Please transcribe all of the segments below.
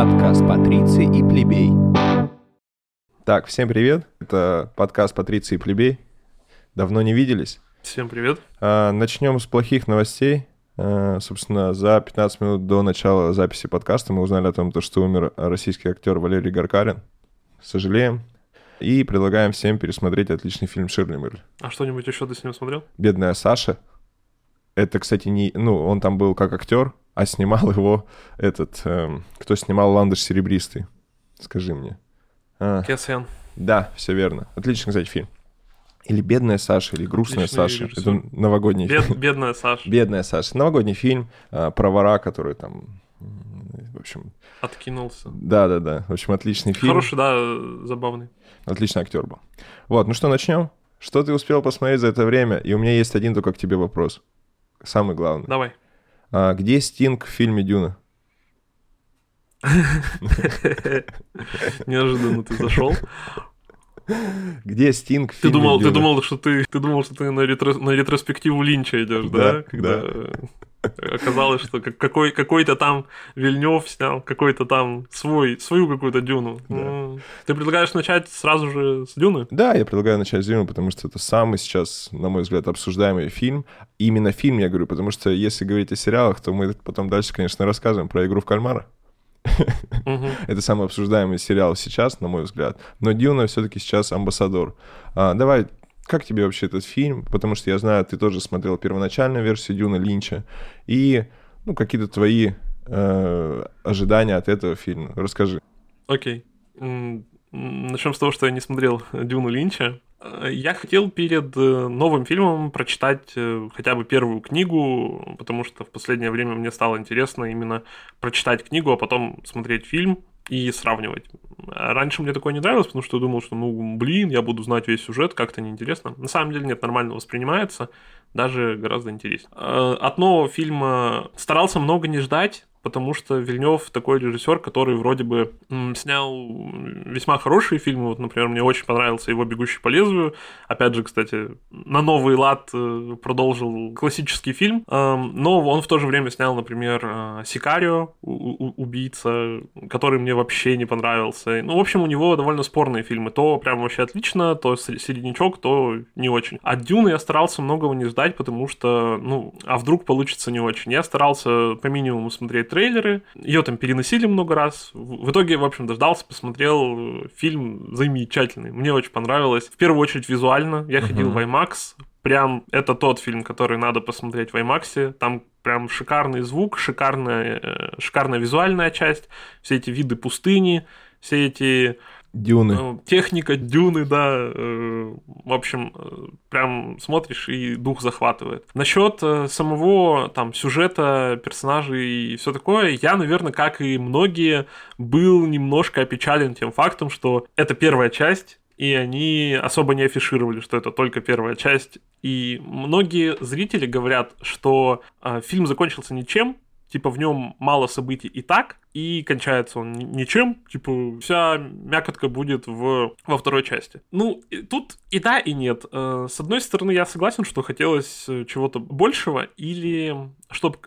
Подкаст Патриции и Плебей. Так, всем привет. Это подкаст Патриции и Плебей. Давно не виделись. Всем привет. А, начнем с плохих новостей. А, собственно, за 15 минут до начала записи подкаста мы узнали о том, что умер российский актер Валерий Гаркарин. Сожалеем. И предлагаем всем пересмотреть отличный фильм «Ширли Мырли». А что-нибудь еще ты с ним смотрел? «Бедная Саша». Это, кстати, не... Ну, он там был как актер, а снимал его этот... Эм, кто снимал «Ландыш серебристый»? Скажи мне. А, Кесен. да, все верно. Отличный, кстати, фильм. Или «Бедная Саша», или «Грустная Отличный Саша». режиссер. Это новогодний фильм. Бед- бедная Саша. «Бедная Саша». Новогодний фильм а, про вора, который там... В общем, Откинулся. да-да-да. В общем, отличный фильм. Хороший, да, забавный. Отличный актер был. Вот, ну что, начнем? Что ты успел посмотреть за это время? И у меня есть один только к тебе вопрос. Самый главный. Давай. А, где Стинг в фильме «Дюна»? Неожиданно ты зашел. Где Стинг Ты думал, ты думал, что ты, ты думал, что ты на, ретро- на ретроспективу Линча идешь, да? Да, Когда оказалось, что как- какой, какой-то там Вильнев снял, какой-то там свой, свою какую-то дюну. Ну, Ты предлагаешь начать сразу же с дюны? Да, я предлагаю начать с «Дюны», потому что это самый сейчас, на мой взгляд, обсуждаемый фильм. Именно фильм я говорю, потому что если говорить о сериалах, то мы потом дальше, конечно, расскажем про «Игру в кальмара». Это самый обсуждаемый сериал сейчас, на мой взгляд. Но Дюна все-таки сейчас амбассадор. А, давай, как тебе вообще этот фильм? Потому что я знаю, ты тоже смотрел первоначальную версию Дюна Линча. И, ну, какие-то твои э, ожидания от этого фильма. Расскажи. Окей. Начнем с того, что я не смотрел Дюну Линча. Э, Я хотел перед э, новым фильмом прочитать э, хотя бы первую книгу, потому что в последнее время мне стало интересно именно прочитать книгу, а потом смотреть фильм и сравнивать. А Раньше мне такое не нравилось, потому что я думал, что, ну, блин, я буду знать весь сюжет, как-то неинтересно. На самом деле нет, нормально воспринимается, даже гораздо интереснее. От нового фильма старался много не ждать, потому что Вильнев такой режиссер, который вроде бы снял весьма хорошие фильмы. Вот, например, мне очень понравился его «Бегущий по лезвию». Опять же, кстати, на новый лад э, продолжил классический фильм. Эм, Но он в то же время снял, например, э, «Сикарио», «Убийца», который мне вообще не понравился. Ну, в общем, у него довольно спорные фильмы. То прям вообще отлично, то середнячок, то не очень. От «Дюны» я старался многого не ждать, потому что, ну, а вдруг получится не очень. Я старался по минимуму смотреть трейлеры. Ее там переносили много раз. В итоге, в общем, дождался, посмотрел э, фильм замечательный. Мне очень понравилось. В первую очередь визуально. Я ходил в IMAX. Прям это тот фильм, который надо посмотреть в IMAX. Там прям шикарный звук, шикарная, э, шикарная визуальная часть. Все эти виды пустыни, все эти Дюны. Э, Техника, дюны, да. э, В общем, э, прям смотришь и дух захватывает. Насчет э, самого там сюжета, персонажей и все такое, я, наверное, как и многие, был немножко опечален тем фактом, что это первая часть, и они особо не афишировали, что это только первая часть. И многие зрители говорят, что э, фильм закончился ничем, типа в нем мало событий и так, и кончается он ни- ничем, типа вся мякотка будет в, во второй части. Ну, тут и да, и нет. Э, С одной стороны, я согласен, что хотелось э, чего-то большего, или чтобы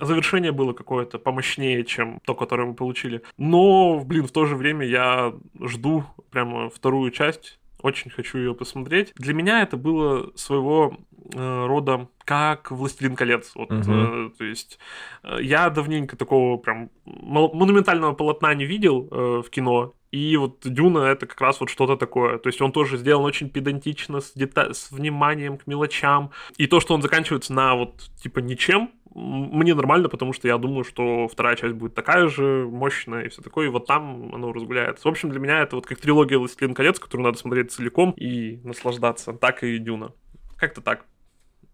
завершение было какое-то помощнее, чем то, которое мы получили. Но, блин, в то же время я жду прямо вторую часть, очень хочу ее посмотреть. Для меня это было своего рода как «Властелин колец». Вот, Мгм. э, то есть э, я давненько такого прям монументального полотна не видел э, в кино, и вот Дюна это как раз вот что-то такое. То есть он тоже сделан очень педантично, с, дета- с вниманием к мелочам. И то, что он заканчивается на вот типа ничем, мне нормально, потому что я думаю, что вторая часть будет такая же мощная и все такое, и вот там оно разгуляется. В общем, для меня это вот как трилогия «Властелин колец», которую надо смотреть целиком и наслаждаться. Так и Дюна. Как-то так.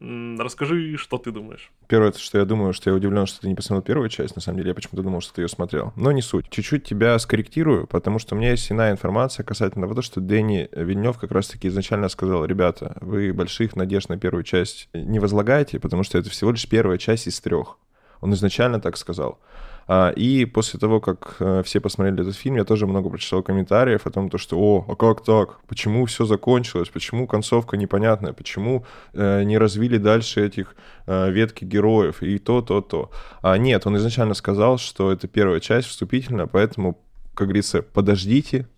Расскажи, что ты думаешь. Первое, что я думаю, что я удивлен, что ты не посмотрел первую часть. На самом деле, я почему-то думал, что ты ее смотрел. Но не суть. Чуть-чуть тебя скорректирую, потому что у меня есть иная информация касательно того, что Дэнни Вильнев как раз-таки изначально сказал, ребята, вы больших надежд на первую часть не возлагаете, потому что это всего лишь первая часть из трех. Он изначально так сказал. А, и после того, как э, все посмотрели этот фильм, я тоже много прочитал комментариев о том, то, что «О, а как так? Почему все закончилось? Почему концовка непонятная? Почему э, не развили дальше этих э, ветки героев?» И то, то, то. А нет, он изначально сказал, что это первая часть вступительная, поэтому, как говорится, подождите,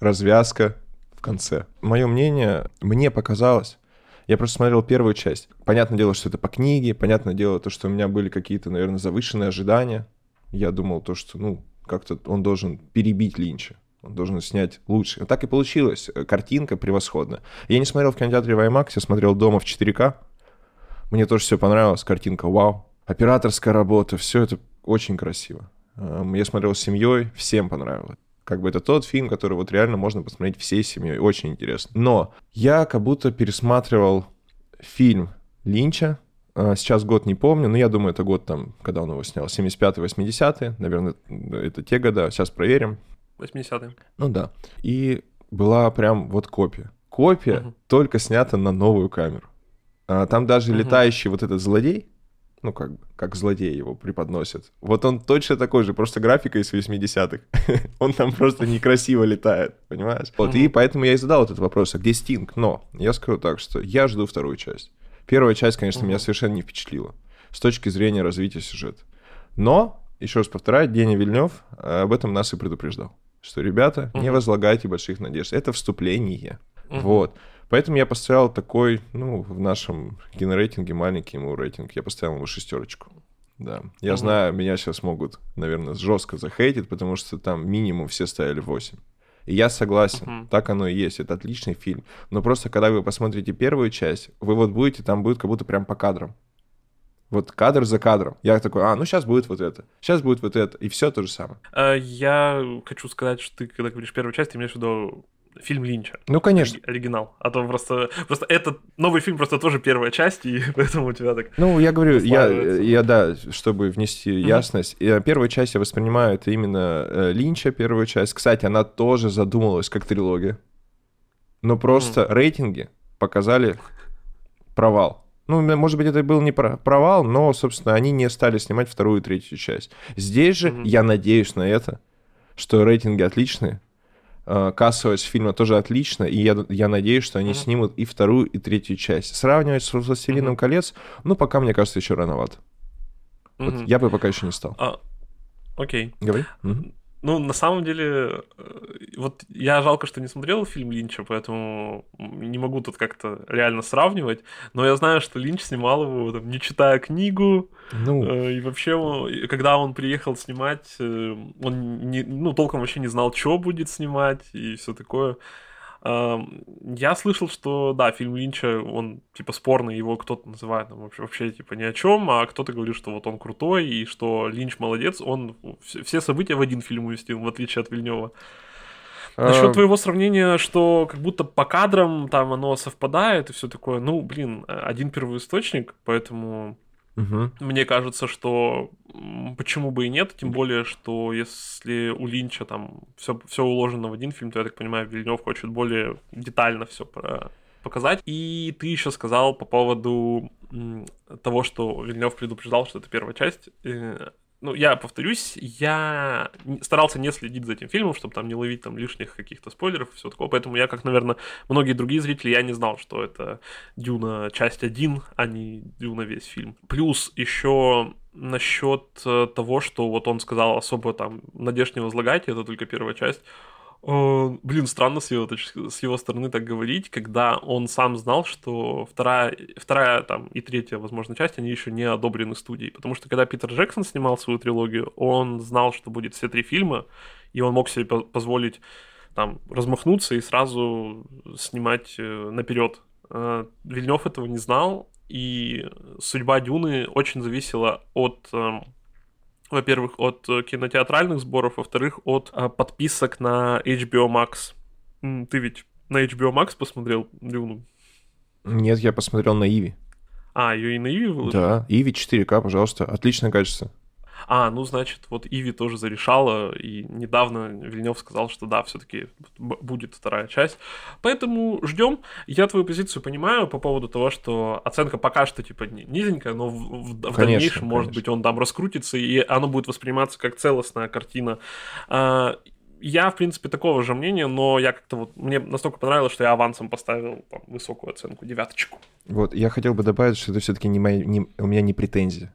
развязка в конце. Мое мнение, мне показалось, я просто смотрел первую часть. Понятное дело, что это по книге, понятное дело, то, что у меня были какие-то, наверное, завышенные ожидания я думал то, что, ну, как-то он должен перебить Линча. Он должен снять лучше. Так и получилось. Картинка превосходная. Я не смотрел в кинотеатре в IMAX, я смотрел дома в 4К. Мне тоже все понравилось. Картинка вау. Операторская работа, все это очень красиво. Эм, я смотрел с семьей, всем понравилось. Как бы это тот фильм, который вот реально можно посмотреть всей семьей. Очень интересно. Но я как будто пересматривал фильм Линча, а, сейчас год не помню, но я думаю, это год там, когда он его снял, 75-й, 80-й, наверное, это те года, сейчас проверим. 80-е. Ну да. И была прям вот копия. Копия угу. только снята на новую камеру. А, там даже угу. летающий вот этот злодей, ну, как бы, как злодей его преподносят. Вот он точно такой же, просто графика из 80-х. он там просто некрасиво летает, понимаешь? Вот, и поэтому я и задал этот вопрос, а где Стинг? Но я скажу так, что я жду вторую часть. Первая часть, конечно, угу. меня совершенно не впечатлила с точки зрения развития сюжета. Но, еще раз повторяю, Деня Вильнев э, об этом нас и предупреждал, что, ребята, угу. не возлагайте больших надежд. Это вступление. Угу. Вот. Поэтому я поставил такой, ну, в нашем кинорейтинге маленький ему рейтинг, я поставил ему шестерочку. Да. Я угу. знаю, меня сейчас могут, наверное, жестко захейтить, потому что там минимум все ставили 8. И я согласен, uh-huh. так оно и есть, это отличный фильм. Но просто когда вы посмотрите первую часть, вы вот будете, там будет как будто прям по кадрам. Вот кадр за кадром. Я такой, а, ну сейчас будет вот это, сейчас будет вот это, и все то же самое. Э, я хочу сказать, что ты, когда говоришь первую часть, ты имеешь в виду фильм Линча. Ну, конечно. Оригинал. А то просто... Просто этот новый фильм просто тоже первая часть, и поэтому у тебя так... Ну, я говорю, я, я, да, чтобы внести mm-hmm. ясность, я, первую часть я воспринимаю, это именно э, Линча первую часть. Кстати, она тоже задумывалась как трилогия. Но просто mm-hmm. рейтинги показали провал. Ну, может быть, это был не провал, но, собственно, они не стали снимать вторую и третью часть. Здесь же mm-hmm. я надеюсь на это, что рейтинги отличные, кассовость фильма тоже отлично, и я, я надеюсь, что они mm-hmm. снимут и вторую, и третью часть. Сравнивать с «Властелином mm-hmm. колец», ну, пока, мне кажется, еще рановато. Mm-hmm. Вот я бы пока еще не стал. А, окей. Говори. Mm-hmm. Ну, на самом деле, э, вот я жалко, что не смотрел фильм Линча, поэтому не могу тут как-то реально сравнивать. Но я знаю, что Линч снимал его, там, не читая книгу. Ну. Э, и вообще, когда он приехал снимать, э, он не, ну, толком вообще не знал, что будет снимать и все такое. Я слышал, что, да, фильм Линча, он, типа, спорный, его кто-то называет там, вообще, вообще, типа, ни о чем, а кто-то говорит, что вот он крутой, и что Линч молодец, он все события в один фильм уместил, в отличие от Вильнева. Насчет а... твоего сравнения, что как будто по кадрам там оно совпадает и все такое, ну, блин, один первоисточник, поэтому Угу. Мне кажется, что почему бы и нет, тем более, что если у Линча там все, все уложено в один фильм, то я так понимаю, Вильнев хочет более детально все про показать. И ты еще сказал по поводу того, что Вильнев предупреждал, что это первая часть. Ну, я повторюсь, я старался не следить за этим фильмом, чтобы там не ловить там лишних каких-то спойлеров и все такое, поэтому я, как, наверное, многие другие зрители, я не знал, что это Дюна часть 1, а не Дюна весь фильм. Плюс еще насчет э, того, что вот он сказал особо там надежд не возлагайте, это только первая часть, Блин, странно с его, с его стороны так говорить, когда он сам знал, что вторая, вторая там, и третья, возможно, часть, они еще не одобрены студией. Потому что когда Питер Джексон снимал свою трилогию, он знал, что будет все три фильма, и он мог себе позволить там размахнуться и сразу снимать э, наперед. Э, Вильнев этого не знал, и судьба Дюны очень зависела от эм, во-первых, от э, кинотеатральных сборов, во-вторых, от а, подписок на HBO Max. Ты ведь на HBO Max посмотрел Дюну? Нет, я посмотрел на Иви. А, ее и на Иви выложили? Да, Иви 4К, пожалуйста. Отличное качество. А, ну, значит, вот Иви тоже зарешала, и недавно Вильнев сказал, что да, все-таки будет вторая часть. Поэтому ждем. Я твою позицию понимаю по поводу того, что оценка пока что, типа, низенькая, но в, в, конечно, дальнейшем, конечно. может быть, он там раскрутится, и оно будет восприниматься как целостная картина. А, я, в принципе, такого же мнения, но я как-то вот... Мне настолько понравилось, что я авансом поставил там, высокую оценку, девяточку. Вот, я хотел бы добавить, что это все-таки не мои, не, у меня не претензии.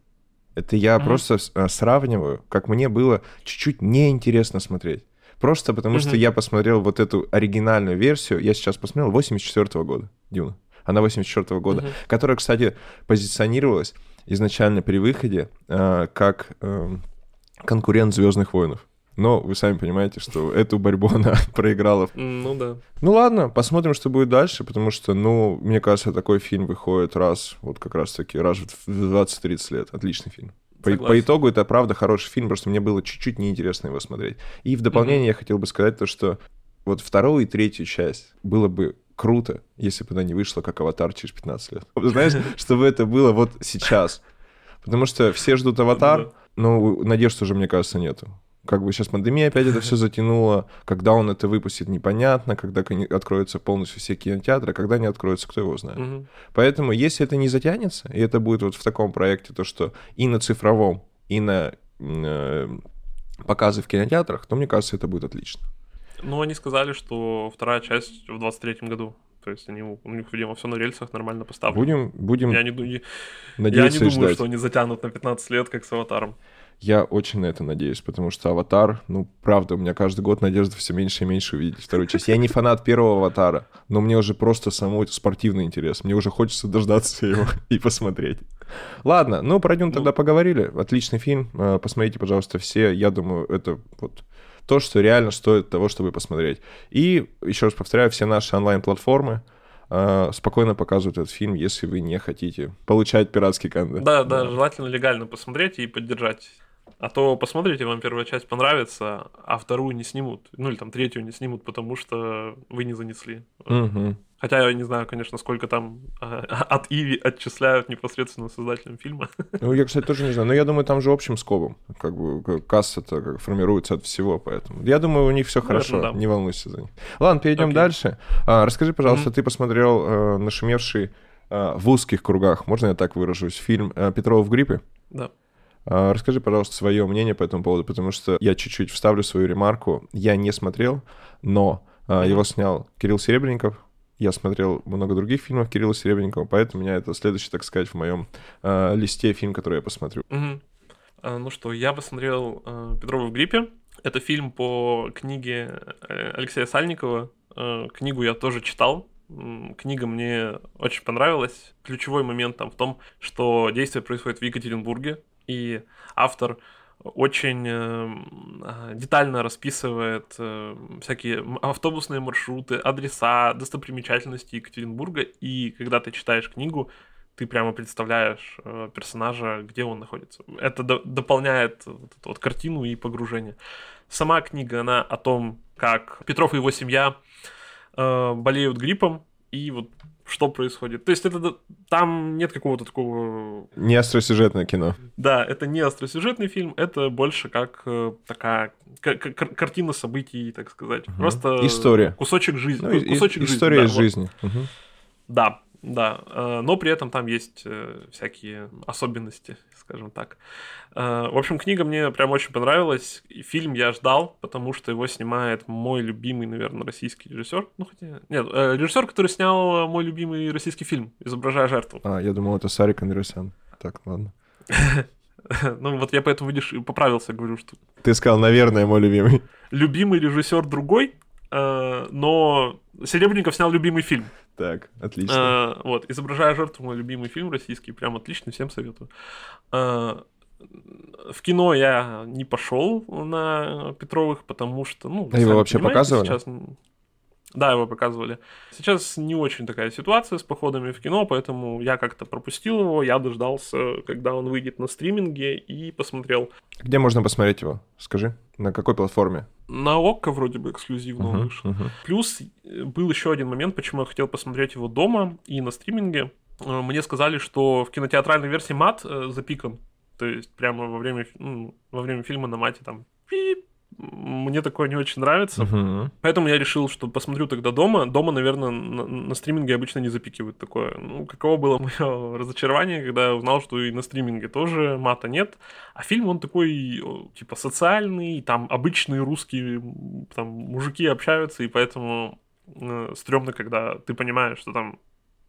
Это я mm-hmm. просто а, сравниваю, как мне было чуть-чуть неинтересно смотреть. Просто потому mm-hmm. что я посмотрел вот эту оригинальную версию, я сейчас посмотрел, 84 года, Дюна. Она 84 года, mm-hmm. которая, кстати, позиционировалась изначально при выходе э, как э, конкурент Звездных войнов. Но вы сами понимаете, что эту борьбу она проиграла. Ну да. Ну ладно, посмотрим, что будет дальше, потому что, ну, мне кажется, такой фильм выходит раз, вот как раз-таки раз в 20-30 лет. Отличный фильм. По, по итогу это правда хороший фильм, просто мне было чуть-чуть неинтересно его смотреть. И в дополнение mm-hmm. я хотел бы сказать то, что вот вторую и третью часть было бы круто, если бы она не вышла как «Аватар» через 15 лет. Знаешь, чтобы это было вот сейчас. Потому что все ждут «Аватар», но надежд уже, мне кажется, нету как бы сейчас пандемия опять это все затянула, когда он это выпустит, непонятно, когда откроются полностью все кинотеатры, когда они откроются, кто его знает. Угу. Поэтому, если это не затянется, и это будет вот в таком проекте, то что и на цифровом, и на э, показы в кинотеатрах, то мне кажется, это будет отлично. Ну, они сказали, что вторая часть в 23-м году. То есть они, у них, видимо, все на рельсах нормально поставлено. Будем, будем я не, не, надеяться я не думаю, ждать. что они затянут на 15 лет, как с «Аватаром». Я очень на это надеюсь, потому что «Аватар», ну, правда, у меня каждый год надежда все меньше и меньше увидеть вторую часть. Я не фанат первого «Аватара», но мне уже просто самой спортивный интерес. Мне уже хочется дождаться его и посмотреть. Ладно, ну, про Дюн тогда поговорили. Отличный фильм. А, посмотрите, пожалуйста, все. Я думаю, это вот то, что реально стоит того, чтобы посмотреть. И, еще раз повторяю, все наши онлайн-платформы, спокойно показывают этот фильм, если вы не хотите получать пиратский контент. Да, да, желательно легально посмотреть и поддержать а то посмотрите, вам первая часть понравится, а вторую не снимут. Ну или там третью не снимут, потому что вы не занесли. Угу. Хотя я не знаю, конечно, сколько там а, от Иви отчисляют непосредственно создателям фильма. Ну, я, кстати, тоже не знаю. Но я думаю, там же общим скобом. Как бы касса-то формируется от всего, поэтому. Я думаю, у них все хорошо. Да. Не волнуйся за них. Ладно, перейдем okay. дальше. А, расскажи, пожалуйста, mm-hmm. ты посмотрел э, нашумевший э, в узких кругах, можно я так выражусь, фильм э, Петрова в гриппе? Да. А, расскажи, пожалуйста, свое мнение по этому поводу, потому что я чуть-чуть вставлю свою ремарку. Я не смотрел, но mm-hmm. его снял Кирилл Серебренников. Я смотрел много других фильмов Кирилла Серебренникова, поэтому у меня это следующий, так сказать, в моем э, листе фильм, который я посмотрю. А, ну что, я посмотрел э, «Петрова в гриппе». Это фильм по книге э, Алексея Сальникова. Э, книгу я тоже читал, Книга мне очень понравилась. Ключевой момент там в том, что действие происходит в Екатеринбурге, и автор очень э, детально расписывает э, всякие автобусные маршруты, адреса, достопримечательности Екатеринбурга. И когда ты читаешь книгу, ты прямо представляешь э, персонажа, где он находится. Это до дополняет вот эту вот картину и погружение. Сама книга, она о том, как Петров и его семья э, болеют гриппом, и вот что происходит. То есть это там нет какого-то такого... Не остросюжетное кино. Да, это не остросюжетный фильм, это больше как э, такая картина событий, так сказать. Угу. Просто История. кусочек жизни. Ну, кусочек история жизни. История из да, жизни. Вот. Угу. Да, да, э, но при этом там есть э, всякие особенности, скажем так. Э, в общем, книга мне прям очень понравилась. И фильм я ждал, потому что его снимает мой любимый, наверное, российский режиссер. Ну, хотя... Нет, режиссер, который снял мой любимый российский фильм «Изображая жертву». А, я думал, это Сарик Андреасян. Так, ладно. Ну, вот я поэтому, видишь, поправился, говорю, что... Ты сказал, наверное, мой любимый. Любимый режиссер другой, но Серебренников снял любимый фильм. Так, отлично. А, вот, «Изображая жертву» мой любимый фильм российский, прям отличный, всем советую. А, в кино я не пошел на Петровых, потому что, ну... А его вообще показывали? Сейчас... Да, его показывали. Сейчас не очень такая ситуация с походами в кино, поэтому я как-то пропустил его, я дождался, когда он выйдет на стриминге и посмотрел. Где можно посмотреть его? Скажи, на какой платформе? На ОККО вроде бы эксклюзивно uh-huh, вышел. Uh-huh. Плюс э, был еще один момент, почему я хотел посмотреть его дома и на стриминге. Э, мне сказали, что в кинотеатральной версии мат э, запикан. То есть прямо во время, ну, во время фильма на мате там пип, мне такое не очень нравится. Мгм. Поэтому я решил, что посмотрю тогда дома. Дома, наверное, на, на стриминге обычно не запикивают такое. Ну, каково было мое разочарование, когда я узнал, что и на стриминге тоже мата нет. А фильм, он такой, типа, социальный, там обычные русские там, мужики общаются, и поэтому э, стрёмно, когда ты понимаешь, что там,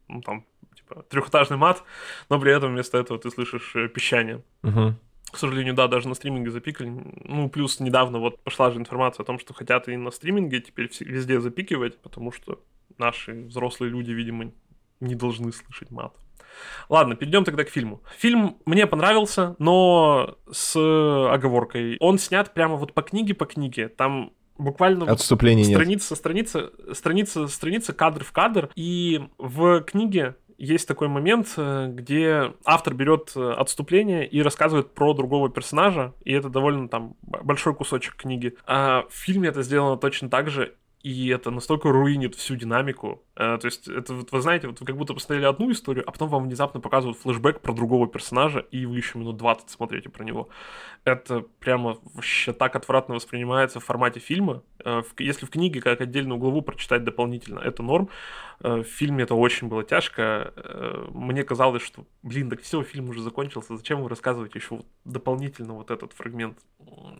ну, там, типа, трехэтажный мат, но при этом вместо этого ты слышишь э, пищание. Мгм. К сожалению, да, даже на стриминге запикали. Ну, плюс недавно вот пошла же информация о том, что хотят и на стриминге теперь везде запикивать, потому что наши взрослые люди, видимо, не должны слышать мат. Ладно, перейдем тогда к фильму. Фильм мне понравился, но с оговоркой. Он снят прямо вот по книге по книге. Там буквально вот Отступлений нет. страница, страница, страница, страница, кадр в кадр. И в книге есть такой момент, э, где автор берет э, отступление и рассказывает про другого персонажа, и это довольно там большой кусочек книги. А в фильме это сделано точно так же, и это настолько руинит всю динамику. Э, То есть, это вот, вы знаете, вот вы как будто посмотрели одну историю, а потом вам внезапно показывают флешбэк про другого персонажа, и вы еще минут 20 смотрите про него. Это прямо вообще так отвратно воспринимается в формате фильма. Э, в- Если в книге как отдельную главу прочитать дополнительно, это норм. Э, В фильме это очень было тяжко. Э, Мне казалось, что, блин, так все, фильм уже закончился, зачем вы рассказываете еще вот дополнительно вот этот фрагмент?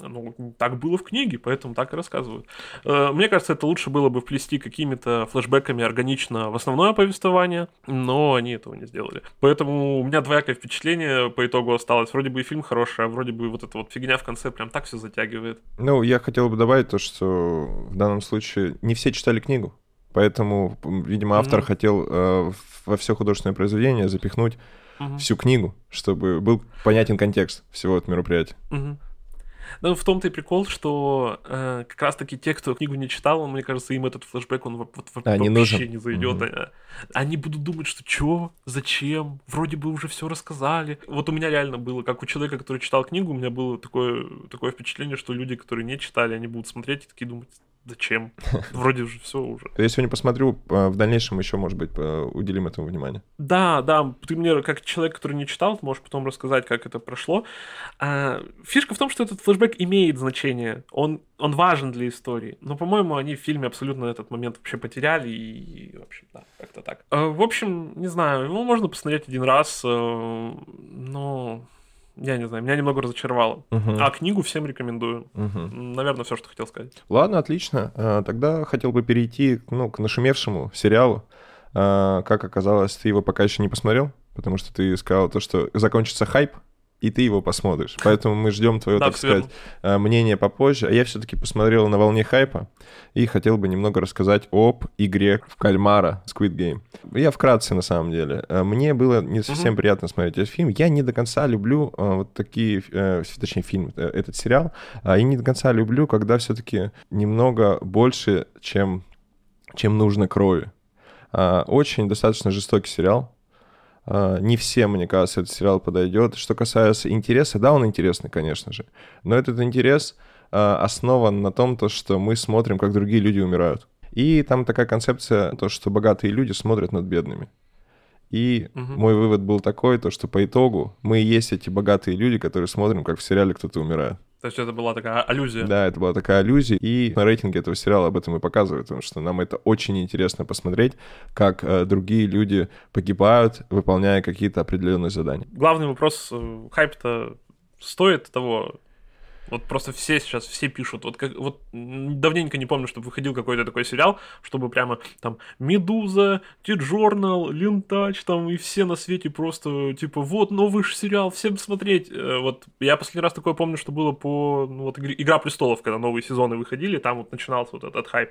Ну, так было в книге, поэтому так и рассказывают. Э, Мне кажется, это лучше было бы вплести какими-то флешбэками органично в основное повествование, но они этого не сделали. Поэтому у меня двоякое впечатление по итогу осталось. Вроде бы и фильм хороший, а вроде бы вот эта вот фигня в конце прям так все затягивает. Ну, я хотел бы добавить то, что в данном случае не все читали книгу. Поэтому, видимо, автор Мгм. хотел э, во все художественное произведение запихнуть Мгм. всю книгу, чтобы был понятен контекст всего этого мероприятия. Мгм. Ну, в том-то и прикол, что э, как раз-таки те, кто книгу не читал, мне кажется, им этот флешбэк, он во- вот во- А, не вообще нужен. не зайдет. Мгм. А- Они будут думать, что чё, зачем, вроде бы уже все рассказали. Вот у меня реально было, как у человека, который читал книгу, у меня было такое, такое впечатление, что люди, которые не читали, они будут смотреть и такие думать, зачем, вроде уже все уже. Я сегодня посмотрю, э, в дальнейшем еще, может быть, уделим этому внимание. Да, да, ты мне, как человек, который не читал, можешь потом рассказать, как это прошло. А, фишка в том, что этот флешбэк имеет значение, он, он важен для истории, но, по-моему, они в фильме абсолютно этот момент вообще потеряли, и, в общем, да, как-то так. А, в общем, не знаю, его можно посмотреть один раз, э, но... Я не знаю, меня немного разочаровало. Мгм. А книгу всем рекомендую. Мгм. Наверное, все, что хотел сказать. Ладно, отлично. Э, Тогда хотел бы перейти ну, к нашумевшему сериалу. Э, Как оказалось, ты его пока еще не посмотрел, потому что ты сказал то, что закончится хайп, и ты его посмотришь. Поэтому мы ждем твое, Да, так верно. сказать, э, мнение попозже. А я все-таки посмотрел на волне хайпа и хотел бы немного рассказать об игре в кальмара Squid Game. Я вкратце, на самом деле. Э, Мне было не совсем приятно смотреть этот фильм. Я не до конца люблю э, вот такие, точнее, фильм, этот сериал. А Я не до конца люблю, когда все-таки немного больше, чем, чем нужно крови. А, Очень достаточно жестокий сериал. А, Не всем, мне кажется, этот сериал подойдет. Что касается интереса, да, он интересный, конечно же. Но этот интерес а, основан на том, то, что мы смотрим, как другие люди умирают. И там такая концепция, то, что богатые люди смотрят над бедными. И Мгм. мой вывод был такой, то, что по итогу мы и есть эти богатые люди, которые смотрим, как в сериале кто-то умирает. То есть это была такая аллюзия. Да, это была такая аллюзия. И на рейтинге этого сериала об этом и показывают, потому что нам это очень интересно посмотреть, как э, другие люди погибают, выполняя какие-то определенные задания. главный вопрос, э, хайп-то стоит того? Вот просто все сейчас, все пишут. Вот, как, вот давненько не помню, чтобы выходил какой-то такой сериал, чтобы прямо там Медуза, Лентач там и все на свете просто типа вот новый ж сериал, всем смотреть. Э, Вот я последний раз такое помню, что было по ну, вот, «Игре- Игра престолов, когда новые сезоны выходили, там вот начинался вот этот хайп.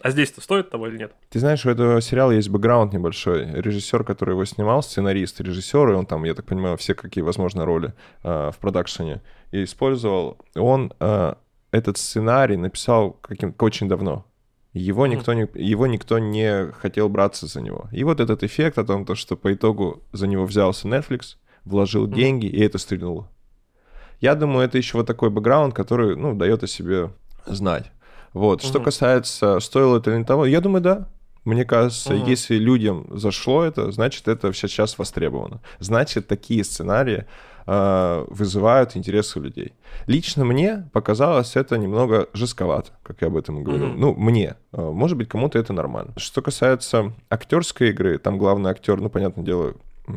А здесь-то стоит того или нет? Ты знаешь, у этого сериала есть бэкграунд небольшой. Режиссер, который его снимал, сценарист, режиссер, и он там, я так понимаю, все какие возможно роли э, в продакшене и использовал. Он э, этот сценарий написал каким очень давно. Его никто, не, его никто не хотел браться за него. И вот этот эффект о том, то, что по итогу за него взялся Netflix, вложил Мгм. деньги, и это стрельнуло. Я думаю, это еще вот такой бэкграунд, который, ну, дает о себе знать. Вот. Что Мгм. касается, стоило это или того, я думаю, да. Мне кажется, Мгм. если людям зашло это, значит, это сейчас востребовано. Значит, такие сценарии э, вызывают интерес у людей. Лично мне показалось это немного жестковато, как я об этом и говорил. Ну, мне. Э, Может быть, кому-то это нормально. Что касается актерской игры, там главный актер, ну, понятное дело,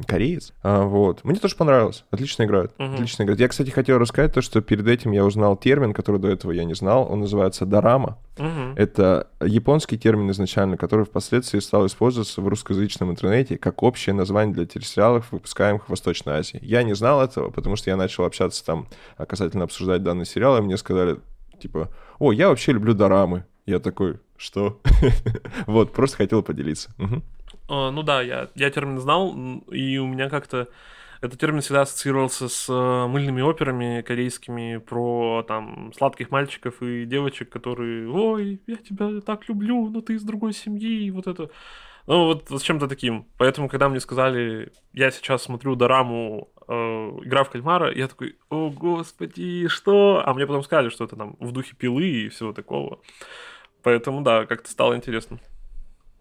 кореец. А, вот. Мне тоже понравилось. Отлично играет. Мгм. Отлично играет. Я, кстати, хотел рассказать то, что перед этим я узнал термин, который до этого я не знал. Он называется дорама. Мгм. Это японский термин изначально, который впоследствии стал использоваться в русскоязычном интернете как общее название для телесериалов, выпускаемых в Восточной Азии. Я не знал этого, потому что я начал общаться там касательно обсуждать данный сериал, и мне сказали, типа, о, я вообще люблю дорамы. Я такой, что? Вот, просто хотел поделиться. А, Ну да, я, я термин знал, и у меня как-то этот термин всегда ассоциировался с э, мыльными операми корейскими про там сладких мальчиков и девочек, которые «Ой, я тебя так люблю, но ты из другой семьи», и вот это. Ну вот с чем-то таким. Поэтому, когда мне сказали, я сейчас смотрю дораму э, «Игра в кальмара», я такой «О, господи, что?» А мне потом сказали, что это там в духе пилы и всего такого. Поэтому, да, как-то стало интересно.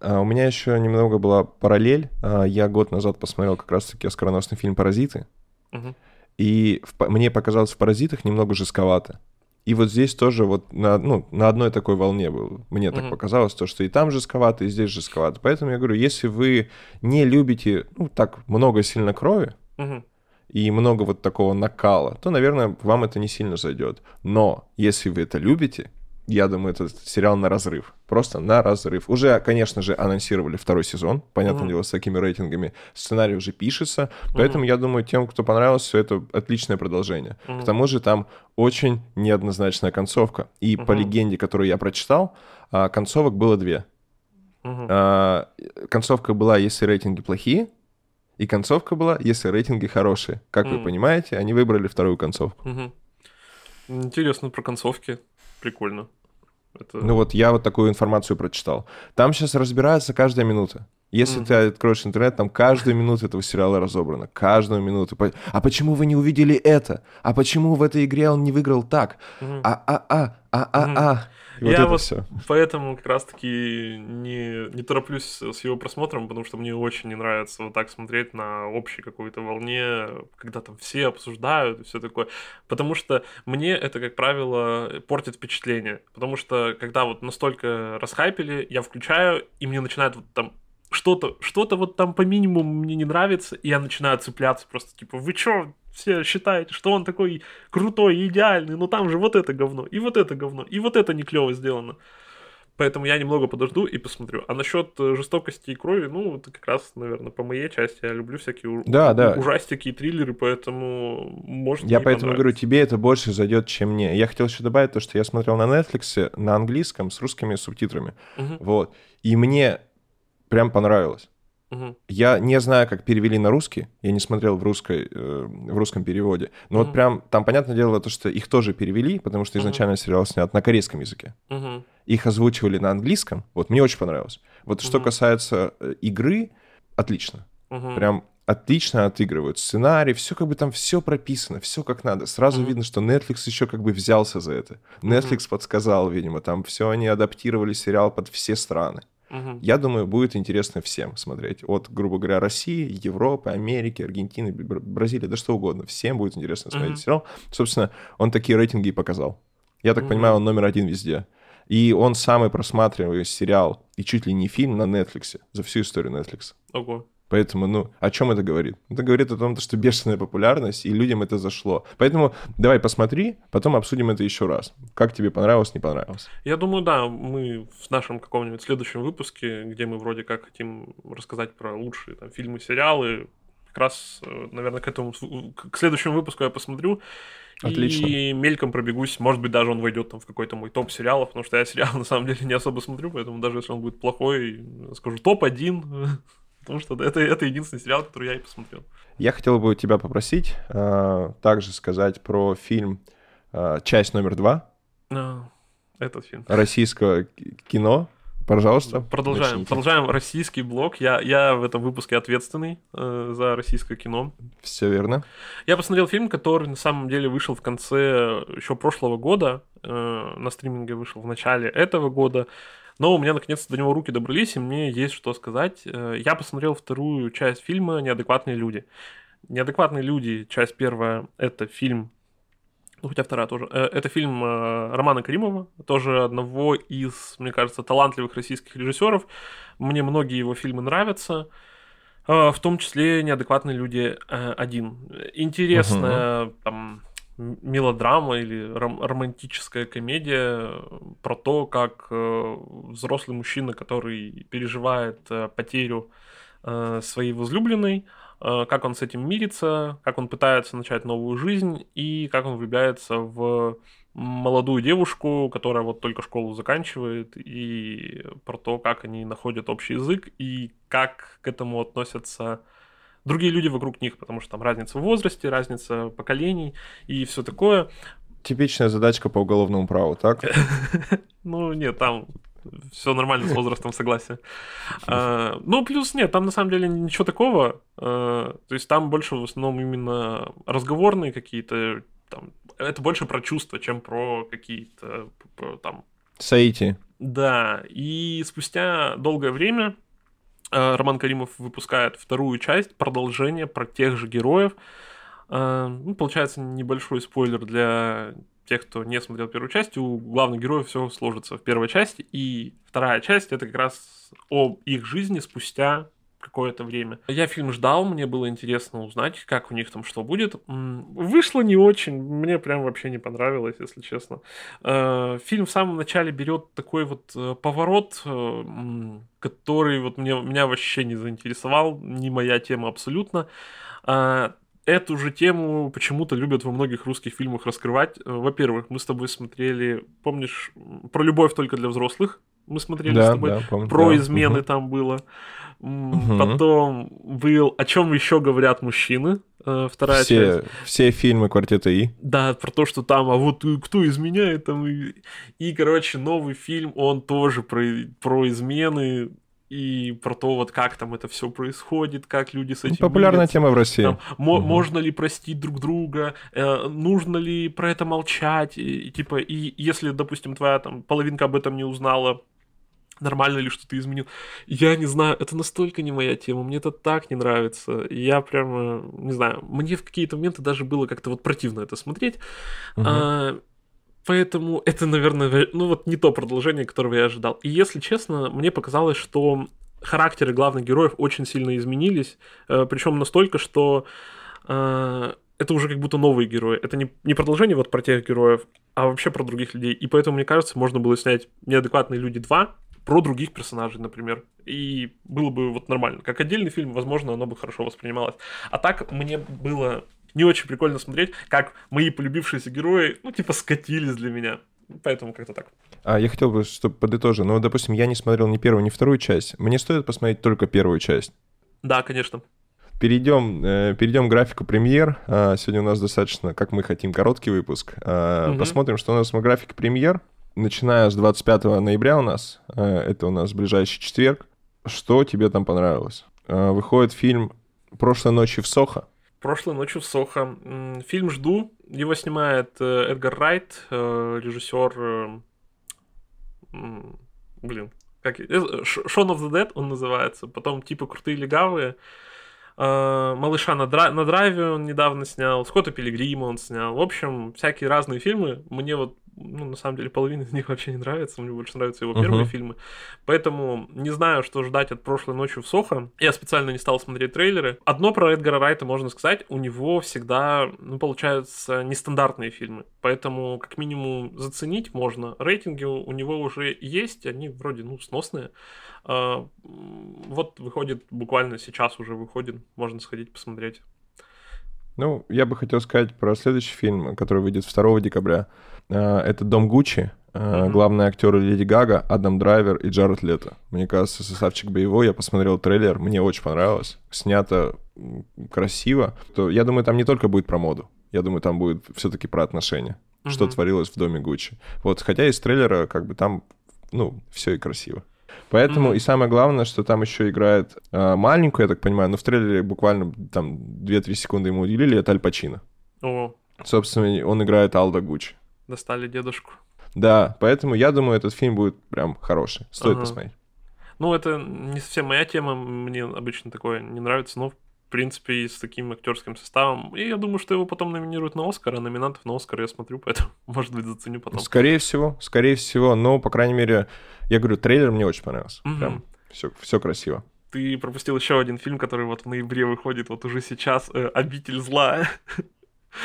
А, У меня еще немного была параллель. А, Я год назад посмотрел как раз-таки оскароносный фильм «Паразиты». Мгм. И в мне показалось в «Паразитах» немного жестковато. И вот здесь тоже вот на, ну, на одной такой волне был. Мне так Мгм. показалось, то, что и там жестковато, и здесь жестковато. Поэтому я говорю, если вы не любите, ну, так, много сильно крови, Мгм. и много вот такого накала, то, наверное, вам это не сильно зайдет. Но если вы это любите, я думаю, этот сериал на разрыв. Просто на разрыв. Уже, конечно же, анонсировали второй сезон. Понятное Мгм. дело, с такими рейтингами. Сценарий уже пишется. Поэтому я думаю, тем, кто понравился, это отличное продолжение. Мгм. К тому же там очень неоднозначная концовка. И по Мгм. легенде, которую я прочитал, а, концовок было две. А, Концовка была, если рейтинги плохие, и концовка была, если рейтинги хорошие. Как вы Мгм. понимаете, они выбрали вторую концовку. Мгм. Интересно про концовки. Прикольно. Это... Ну вот я вот такую информацию прочитал. Там сейчас разбирается каждая минута. Если Мгм. ты откроешь интернет, там каждую минуту этого сериала разобрана. Каждую минуту. А почему вы не увидели это? А почему в этой игре он не выиграл так? Мгм. А-а-а, а-а-а. И вот Я это вот все. Поэтому как раз-таки не, не тороплюсь с с его просмотром, потому что мне очень не нравится вот так смотреть на общей какой-то волне, когда там все обсуждают и все такое. Потому что мне это, как правило, портит впечатление. Потому что когда вот настолько расхайпили, я включаю, и мне начинает вот там что-то, что-то вот там по минимуму мне не нравится, и я начинаю цепляться просто, типа, вы чё, все считаете, что он такой крутой и идеальный, но там же вот это говно, и вот это говно, и вот это не клево сделано. Поэтому я немного подожду и посмотрю. А насчет э, жестокости и крови, ну, это как раз, наверное, по моей части. Я люблю всякие Да, у- да. ужастики и триллеры, поэтому может Я поэтому говорю, тебе это больше зайдет, чем мне. Я хотел еще добавить то, что я смотрел на Netflix на английском с русскими субтитрами. Мгм, Вот. И мне прям понравилось. мгм, Я не знаю, как перевели на русский, я не смотрел в, русской, э, в русском переводе, но вот Мгм. прям там, понятное дело, то, что их тоже перевели, потому что изначально сериал снят на корейском языке. мгм, Их озвучивали на английском, вот мне очень понравилось. Вот что Мгм. касается э, игры, отлично. мгм. Прям отлично отыгрывают. Сценарий, все как бы там все прописано, все как надо. Сразу Мгм. видно, что Netflix еще как бы взялся за это. Netflix подсказал, видимо, там все они адаптировали сериал под все страны. Мгм. Я думаю, будет интересно всем смотреть. От, грубо говоря, России, Европы, Америки, Аргентины, Бр- Бразилии, да что угодно. Всем будет интересно смотреть Мгм. сериал. Собственно, он такие рейтинги и показал. Я так Мгм. понимаю, он номер один везде. И он самый просматриваемый сериал и чуть ли не фильм на Netflix за всю историю Netflix. Ого. Поэтому, ну, о чем это говорит? Это говорит о том, что бешеная популярность, и людям это зашло. Поэтому давай посмотри, потом обсудим это еще раз. Как тебе понравилось, не понравилось. Я думаю, да, мы в нашем каком-нибудь следующем выпуске, где мы вроде как хотим рассказать про лучшие там, фильмы, сериалы, как раз, э, наверное, к этому к следующему выпуску я посмотрю. Отлично. И мельком пробегусь. Может быть, даже он войдет там в какой-то мой топ сериалов, потому что я сериал на самом деле не особо смотрю, поэтому даже если он будет плохой, скажу топ-1, потому что это, это единственный сериал, который я и посмотрел. Я хотел бы тебя попросить э, также сказать про фильм э, «Часть номер два» А, Этот фильм. российского кино. Пожалуйста. Продолжаем. начните. Продолжаем российский блог. Я, я в этом выпуске ответственный э, за российское кино. Все верно. Я посмотрел фильм, который на самом деле вышел в конце еще прошлого года. э, на стриминге вышел в начале этого года. Но у меня наконец-то до него руки добрались, и мне есть что сказать. Э, я посмотрел вторую часть фильма «Неадекватные люди». «Неадекватные люди», часть первая, это фильм ну, хотя вторая тоже. Э, это фильм э, Романа Каримова, тоже одного из, мне кажется, талантливых российских режиссеров. Мне многие его фильмы нравятся, в том числе «Неадекватные люди один». Интересная uh-huh. там, мелодрама или ром- романтическая комедия про то, как э, взрослый мужчина, который переживает э, потерю э, своей возлюбленной, э, как он с этим мирится, как он пытается начать новую жизнь и как он влюбляется в молодую девушку, которая вот только школу заканчивает, и про то, как они находят общий язык и как к этому относятся другие люди вокруг них, потому что там разница в возрасте, разница поколений и все такое. Типичная задачка по уголовному праву, так? Ну, нет, там все нормально с возрастом, согласен. А, ну, плюс нет, там на самом деле ничего такого. А, то есть там больше в основном именно разговорные какие-то, там, это больше про чувства, чем про какие-то там... Саити. Да, и спустя долгое время Роман Каримов выпускает вторую часть, продолжение про тех же героев. Э, ну, получается, небольшой спойлер для тех, кто не смотрел первую часть. У главных героев все сложится в первой части. И вторая часть это как раз о их жизни спустя какое-то время. Я фильм ждал, мне было интересно узнать, как у них там что будет. Вышло не очень, мне прям вообще не понравилось, если честно. Э, фильм в самом начале берет такой вот э, поворот, э, который вот мне, меня вообще не заинтересовал, не моя тема абсолютно. Эту же тему почему-то любят во многих русских фильмах раскрывать. Во-первых, мы с тобой смотрели, помнишь, про любовь только для взрослых. Мы смотрели да, с тобой. Да, помню, про да. измены угу. там было. Угу. Потом был «О чем еще говорят мужчины», э, вторая все, часть. Все фильмы «Квартета И». Да, про то, что там, а вот кто изменяет там. И, и короче, новый фильм, он тоже про, про измены, и про то, вот как там это все происходит, как люди с этим. Популярная мирятся. тема в России. Там, угу. Можно ли простить друг друга, э, нужно ли про это молчать, и, и, типа, и если, допустим, твоя там половинка об этом не узнала, нормально ли, что ты изменил. Я не знаю, это настолько не моя тема, мне это так не нравится. Я прямо, не знаю, мне в какие-то моменты даже было как-то вот противно это смотреть. Uh-huh. А, поэтому это, наверное, ну вот не то продолжение, которого я ожидал. И если честно, мне показалось, что характеры главных героев очень сильно изменились, э, причем настолько, что э, это уже как будто новые герои. Это не, не продолжение вот про тех героев, а вообще про других людей. И поэтому, мне кажется, можно было снять «Неадекватные люди 2», про других персонажей, например. И было бы вот нормально. Как отдельный фильм, возможно, оно бы хорошо воспринималось. А так мне было не очень прикольно смотреть, как мои полюбившиеся герои, ну, типа, скатились для меня. Поэтому как-то так. А я хотел бы, чтобы подытожить. Ну, допустим, я не смотрел ни первую, ни вторую часть. Мне стоит посмотреть только первую часть. Да, конечно. Перейдем, э, перейдем к графику премьер. А, сегодня у нас достаточно, как мы хотим, короткий выпуск. А, угу. Посмотрим, что у нас в графике премьер начиная с 25 ноября у нас, э, это у нас ближайший четверг, что тебе там понравилось? Э, выходит фильм «Прошлой ночью в Сохо». «Прошлой ночью в Сохо». Фильм «Жду». Его снимает э, Эдгар Райт, режиссер... Блин, как... «Шон of the Dead» он называется. Потом типа «Крутые легавые». «Малыша на, дра... на драйве» он недавно снял, «Скотта Пилигрима» он снял. В общем, всякие разные фильмы. Мне вот ну, на самом деле, половина из них вообще не нравится. Мне больше нравятся его первые uh-huh. фильмы. Поэтому не знаю, что ждать от прошлой ночи в Сохо. Я специально не стал смотреть трейлеры. Одно про Эдгара Райта можно сказать. У него всегда, ну, получаются нестандартные фильмы. Поэтому, как минимум, заценить можно. Рейтинги у него уже есть. Они вроде, ну, сносные. А, вот выходит, буквально сейчас уже выходит. Можно сходить посмотреть. Ну, я бы хотел сказать про следующий фильм, который выйдет 2 декабря. А, это «Дом Гуччи». Mm-hmm. Главные актеры Леди Гага, Адам Драйвер и Джаред Лето. Мне кажется, составчик боевой. Я посмотрел трейлер, мне очень понравилось. Снято красиво. То, я думаю, там не только будет про моду. Я думаю, там будет все-таки про отношения. Mm-hmm. Что творилось в доме Гуччи. Вот, хотя из трейлера, как бы там, ну, все и красиво. Поэтому, mm-hmm. и самое главное, что там еще играет э, маленькую, я так понимаю, но в трейлере буквально там 2-3 секунды ему уделили, это Аль Пачино. О. Собственно, он играет Алда Гуччи достали дедушку. Да, поэтому я думаю, этот фильм будет прям хороший. Стоит Ага. посмотреть. Ну, это не совсем моя тема, мне обычно такое не нравится, но, в принципе, и с таким актерским составом. И я думаю, что его потом номинируют на Оскар, а номинантов на Оскар я смотрю, поэтому, может быть, заценю потом. Скорее всего, скорее всего, но, по крайней мере, я говорю, трейлер мне очень понравился. Мгм. Прям все, все красиво. Ты пропустил еще один фильм, который вот в ноябре выходит, вот уже сейчас, э, «Обитель зла».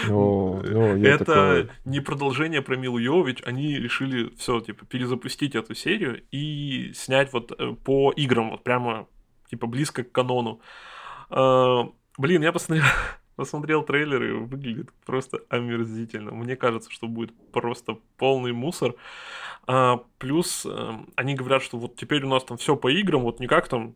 Ну, ну, я это такой- не продолжение про Милу Йович, они решили все, типа, перезапустить эту серию и снять вот э, по играм, вот прямо, типа, близко к канону. А, Блин, я посмотрел, посмотрел трейлеры, выглядит просто омерзительно. Мне кажется, что будет просто полный мусор. А, Плюс э, они говорят, что вот теперь у нас там все по играм, вот не как там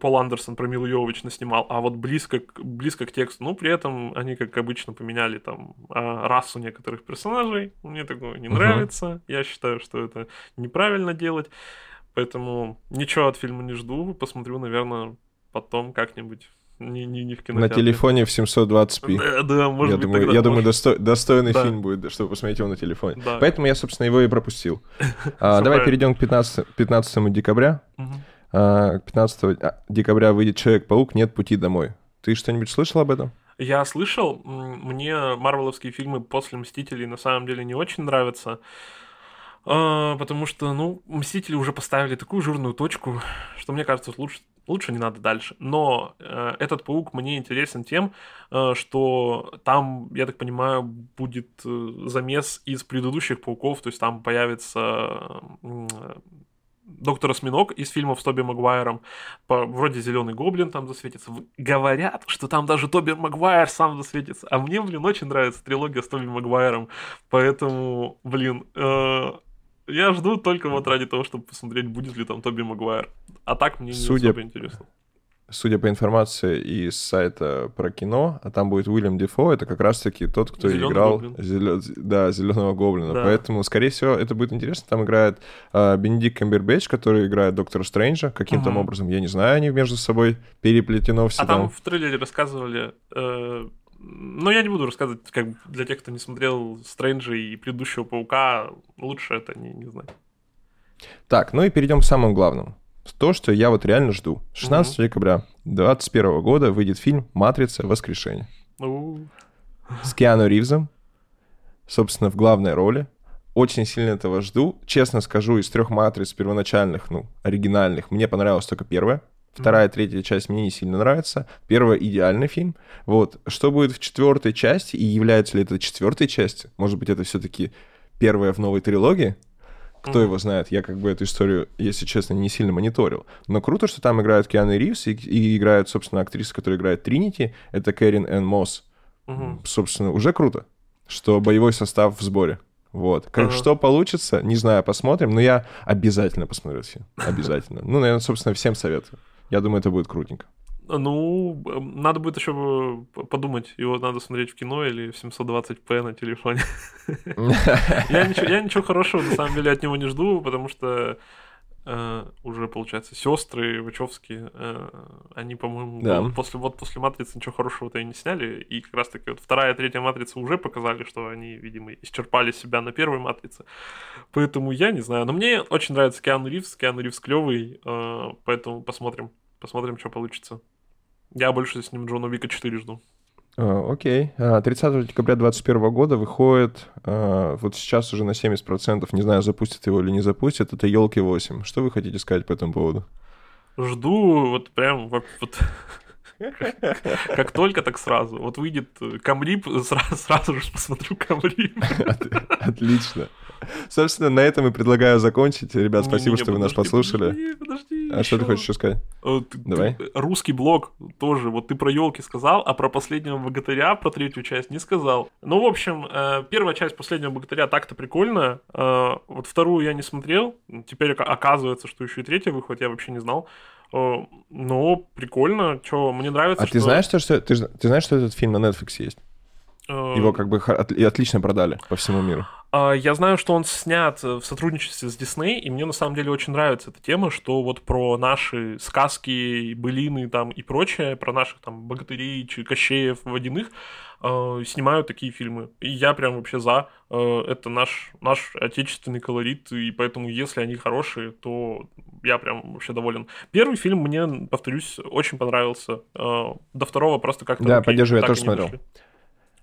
Пол Андерсон про Милу Йович наснимал, а вот близко, к- близко к тексту. Ну, при этом они, как обычно, поменяли там а, расу некоторых персонажей. Мне такое не Мгм. нравится. Я считаю, что это неправильно делать. Поэтому ничего от фильма не жду. Посмотрю, наверное, потом как-нибудь. Не, не, не в На кинотеатре. телефоне в 720p. Да, да, может я быть, думаю, я думаю может. досто- достойный Да. фильм будет, чтобы посмотреть его на телефоне. Да. Поэтому я, собственно, его и пропустил. А, давай перейдем к 15, 15 декабря. А, к 15 а, декабря выйдет Человек-паук, нет пути домой. Ты что-нибудь слышал об этом? Я слышал, мне марвеловские фильмы после «Мстителей» на самом деле не очень нравятся, а, потому что, ну, «Мстители» уже поставили такую жирную точку, что мне кажется, лучше, лучше не надо дальше. Но э, этот «Паук» мне интересен тем, э, что там, я так понимаю, будет э, замес из предыдущих «Пауков», то есть там появится э, Доктор Осьминог из фильмов с Тоби Магуайром, по- вроде Зеленый Гоблин там засветится. Говорят, что там даже Тоби Магуайр сам засветится. А мне, блин, очень нравится трилогия с Тоби Магуайром. Поэтому, блин, э, я жду только вот ради того, чтобы посмотреть, будет ли там Тоби Магуайр. А так мне не Судя- особо интересно. Судя по информации из сайта про кино, а там будет Уильям Дефо, это как раз-таки тот, кто Зелёный играл гоблин. зелё- да, Зеленого Гоблина. Да. Поэтому, скорее всего, это будет интересно. Там играет а, Бенедикт Камбербэтч, который играет Доктора Стрэнджа. Каким-то Мгм. образом, я не знаю, они между собой переплетено все А там в трейлере рассказывали... э, но я не буду рассказывать, как для тех, кто не смотрел Стрэнджа и предыдущего Паука, лучше это не, не знать. Так, ну и перейдем к самому главному. То, что я вот реально жду. 16 декабря 2021 года выйдет фильм «Матрица. Воскрешение». Ну, с Киану Ривзом, собственно, в главной роли. Очень сильно этого жду. Честно скажу, из трех матриц первоначальных, ну, оригинальных, мне понравилась только первая. Вторая, третья часть мне не сильно нравится. Первая идеальный фильм. Вот. Что будет в четвертой части, и является ли это четвертой частью? Может быть, это все-таки первая в новой трилогии? Кто Мгм. его знает? Я как бы эту историю, если честно, не сильно мониторил. Но круто, что там играют Киану Ривз и, и играют, собственно, актриса, которая играет Тринити. Это Кэрин Энн Мосс мгм. собственно, уже круто, что боевой состав в сборе. Вот. Как Ага. что получится, не знаю, посмотрим, но я обязательно посмотрю фильм. Обязательно. Ну, наверное, собственно, всем советую. Я думаю, это будет крутенько. Ну, э, надо будет еще подумать, его надо смотреть в кино или в 720p на телефоне. Я ничего, я ничего хорошего на самом деле от него не жду, потому что э, уже, получается, сестры Вачовски, э, они, по-моему, Да. вот после, вот после матрицы ничего хорошего-то и не сняли. И как раз-таки вот вторая и третья матрица уже показали, что они, видимо, исчерпали себя на первой матрице. Поэтому я не знаю. Но мне очень нравится Киану Ривз. Киану Ривз клевый, э, поэтому посмотрим. Посмотрим, что получится. Я больше с ним Джона Вика 4 жду. А, Окей. А, 30 декабря 2021 года выходит, а, вот сейчас уже на 70%, не знаю, запустят его или не запустят, это елки 8. Что вы хотите сказать по этому поводу? Жду вот прям вот, вот как только, так сразу. Вот выйдет э, Камрип, сразу, сразу же посмотрю Камрип. От- Отлично. Собственно, на этом и предлагаю закончить. Ребят, спасибо, что вы нас послушали. А что ты хочешь еще сказать? Давай. русский блог тоже. Вот ты про елки сказал, а про последнего богатыря, про третью часть не сказал. Ну, в общем, э, первая часть последнего богатыря так-то прикольная. Э, Вот вторую я не смотрел. Теперь ока- оказывается, что еще и третья выходит, я вообще не знал. Э, Но прикольно, что мне нравится. А ты знаешь, что, ты, ты знаешь, что этот фильм на Netflix есть? Э, Его как бы отлично продали по всему миру. А, я знаю, что он снят в сотрудничестве с Дисней, и мне на самом деле очень нравится эта тема, что вот про наши сказки, былины там и прочее, про наших там богатырей, кощеев, водяных, э, снимают такие фильмы. И я прям вообще за. Э, это наш, наш отечественный колорит, и поэтому если они хорошие, то я прям вообще доволен. Первый фильм мне, повторюсь, очень понравился. Э, до второго просто как-то... Да, поддерживаю, я тоже смотрел. Вышли.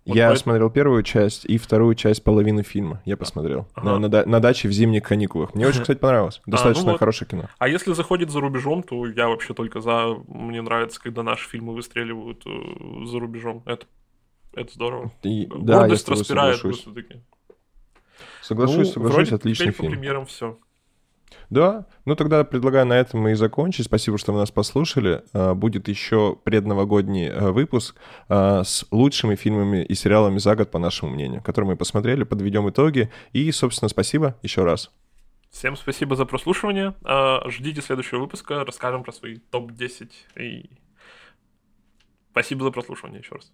Вот я поэтому... смотрел первую часть и вторую часть половины фильма. Я посмотрел. Ага. На, на, на даче в зимних каникулах. Мне очень, кстати, понравилось. Достаточно а, ну вот. хорошее кино. А если заходит за рубежом, то я вообще только за. Мне нравится, когда наши фильмы выстреливают э, за рубежом. Это, это здорово. И, да, Гордость распирает просто-таки. Соглашусь, ну, соглашусь, отличный фильм. по премьерам все. Да, ну тогда предлагаю на этом мы и закончить. Спасибо, что вы нас послушали. А, будет еще предновогодний а, выпуск а, с лучшими фильмами и сериалами за год, по нашему мнению, которые мы посмотрели, подведем итоги. И, собственно, спасибо еще раз. Всем спасибо за прослушивание. Ждите следующего выпуска, расскажем про свои топ-10. И спасибо за прослушивание еще раз.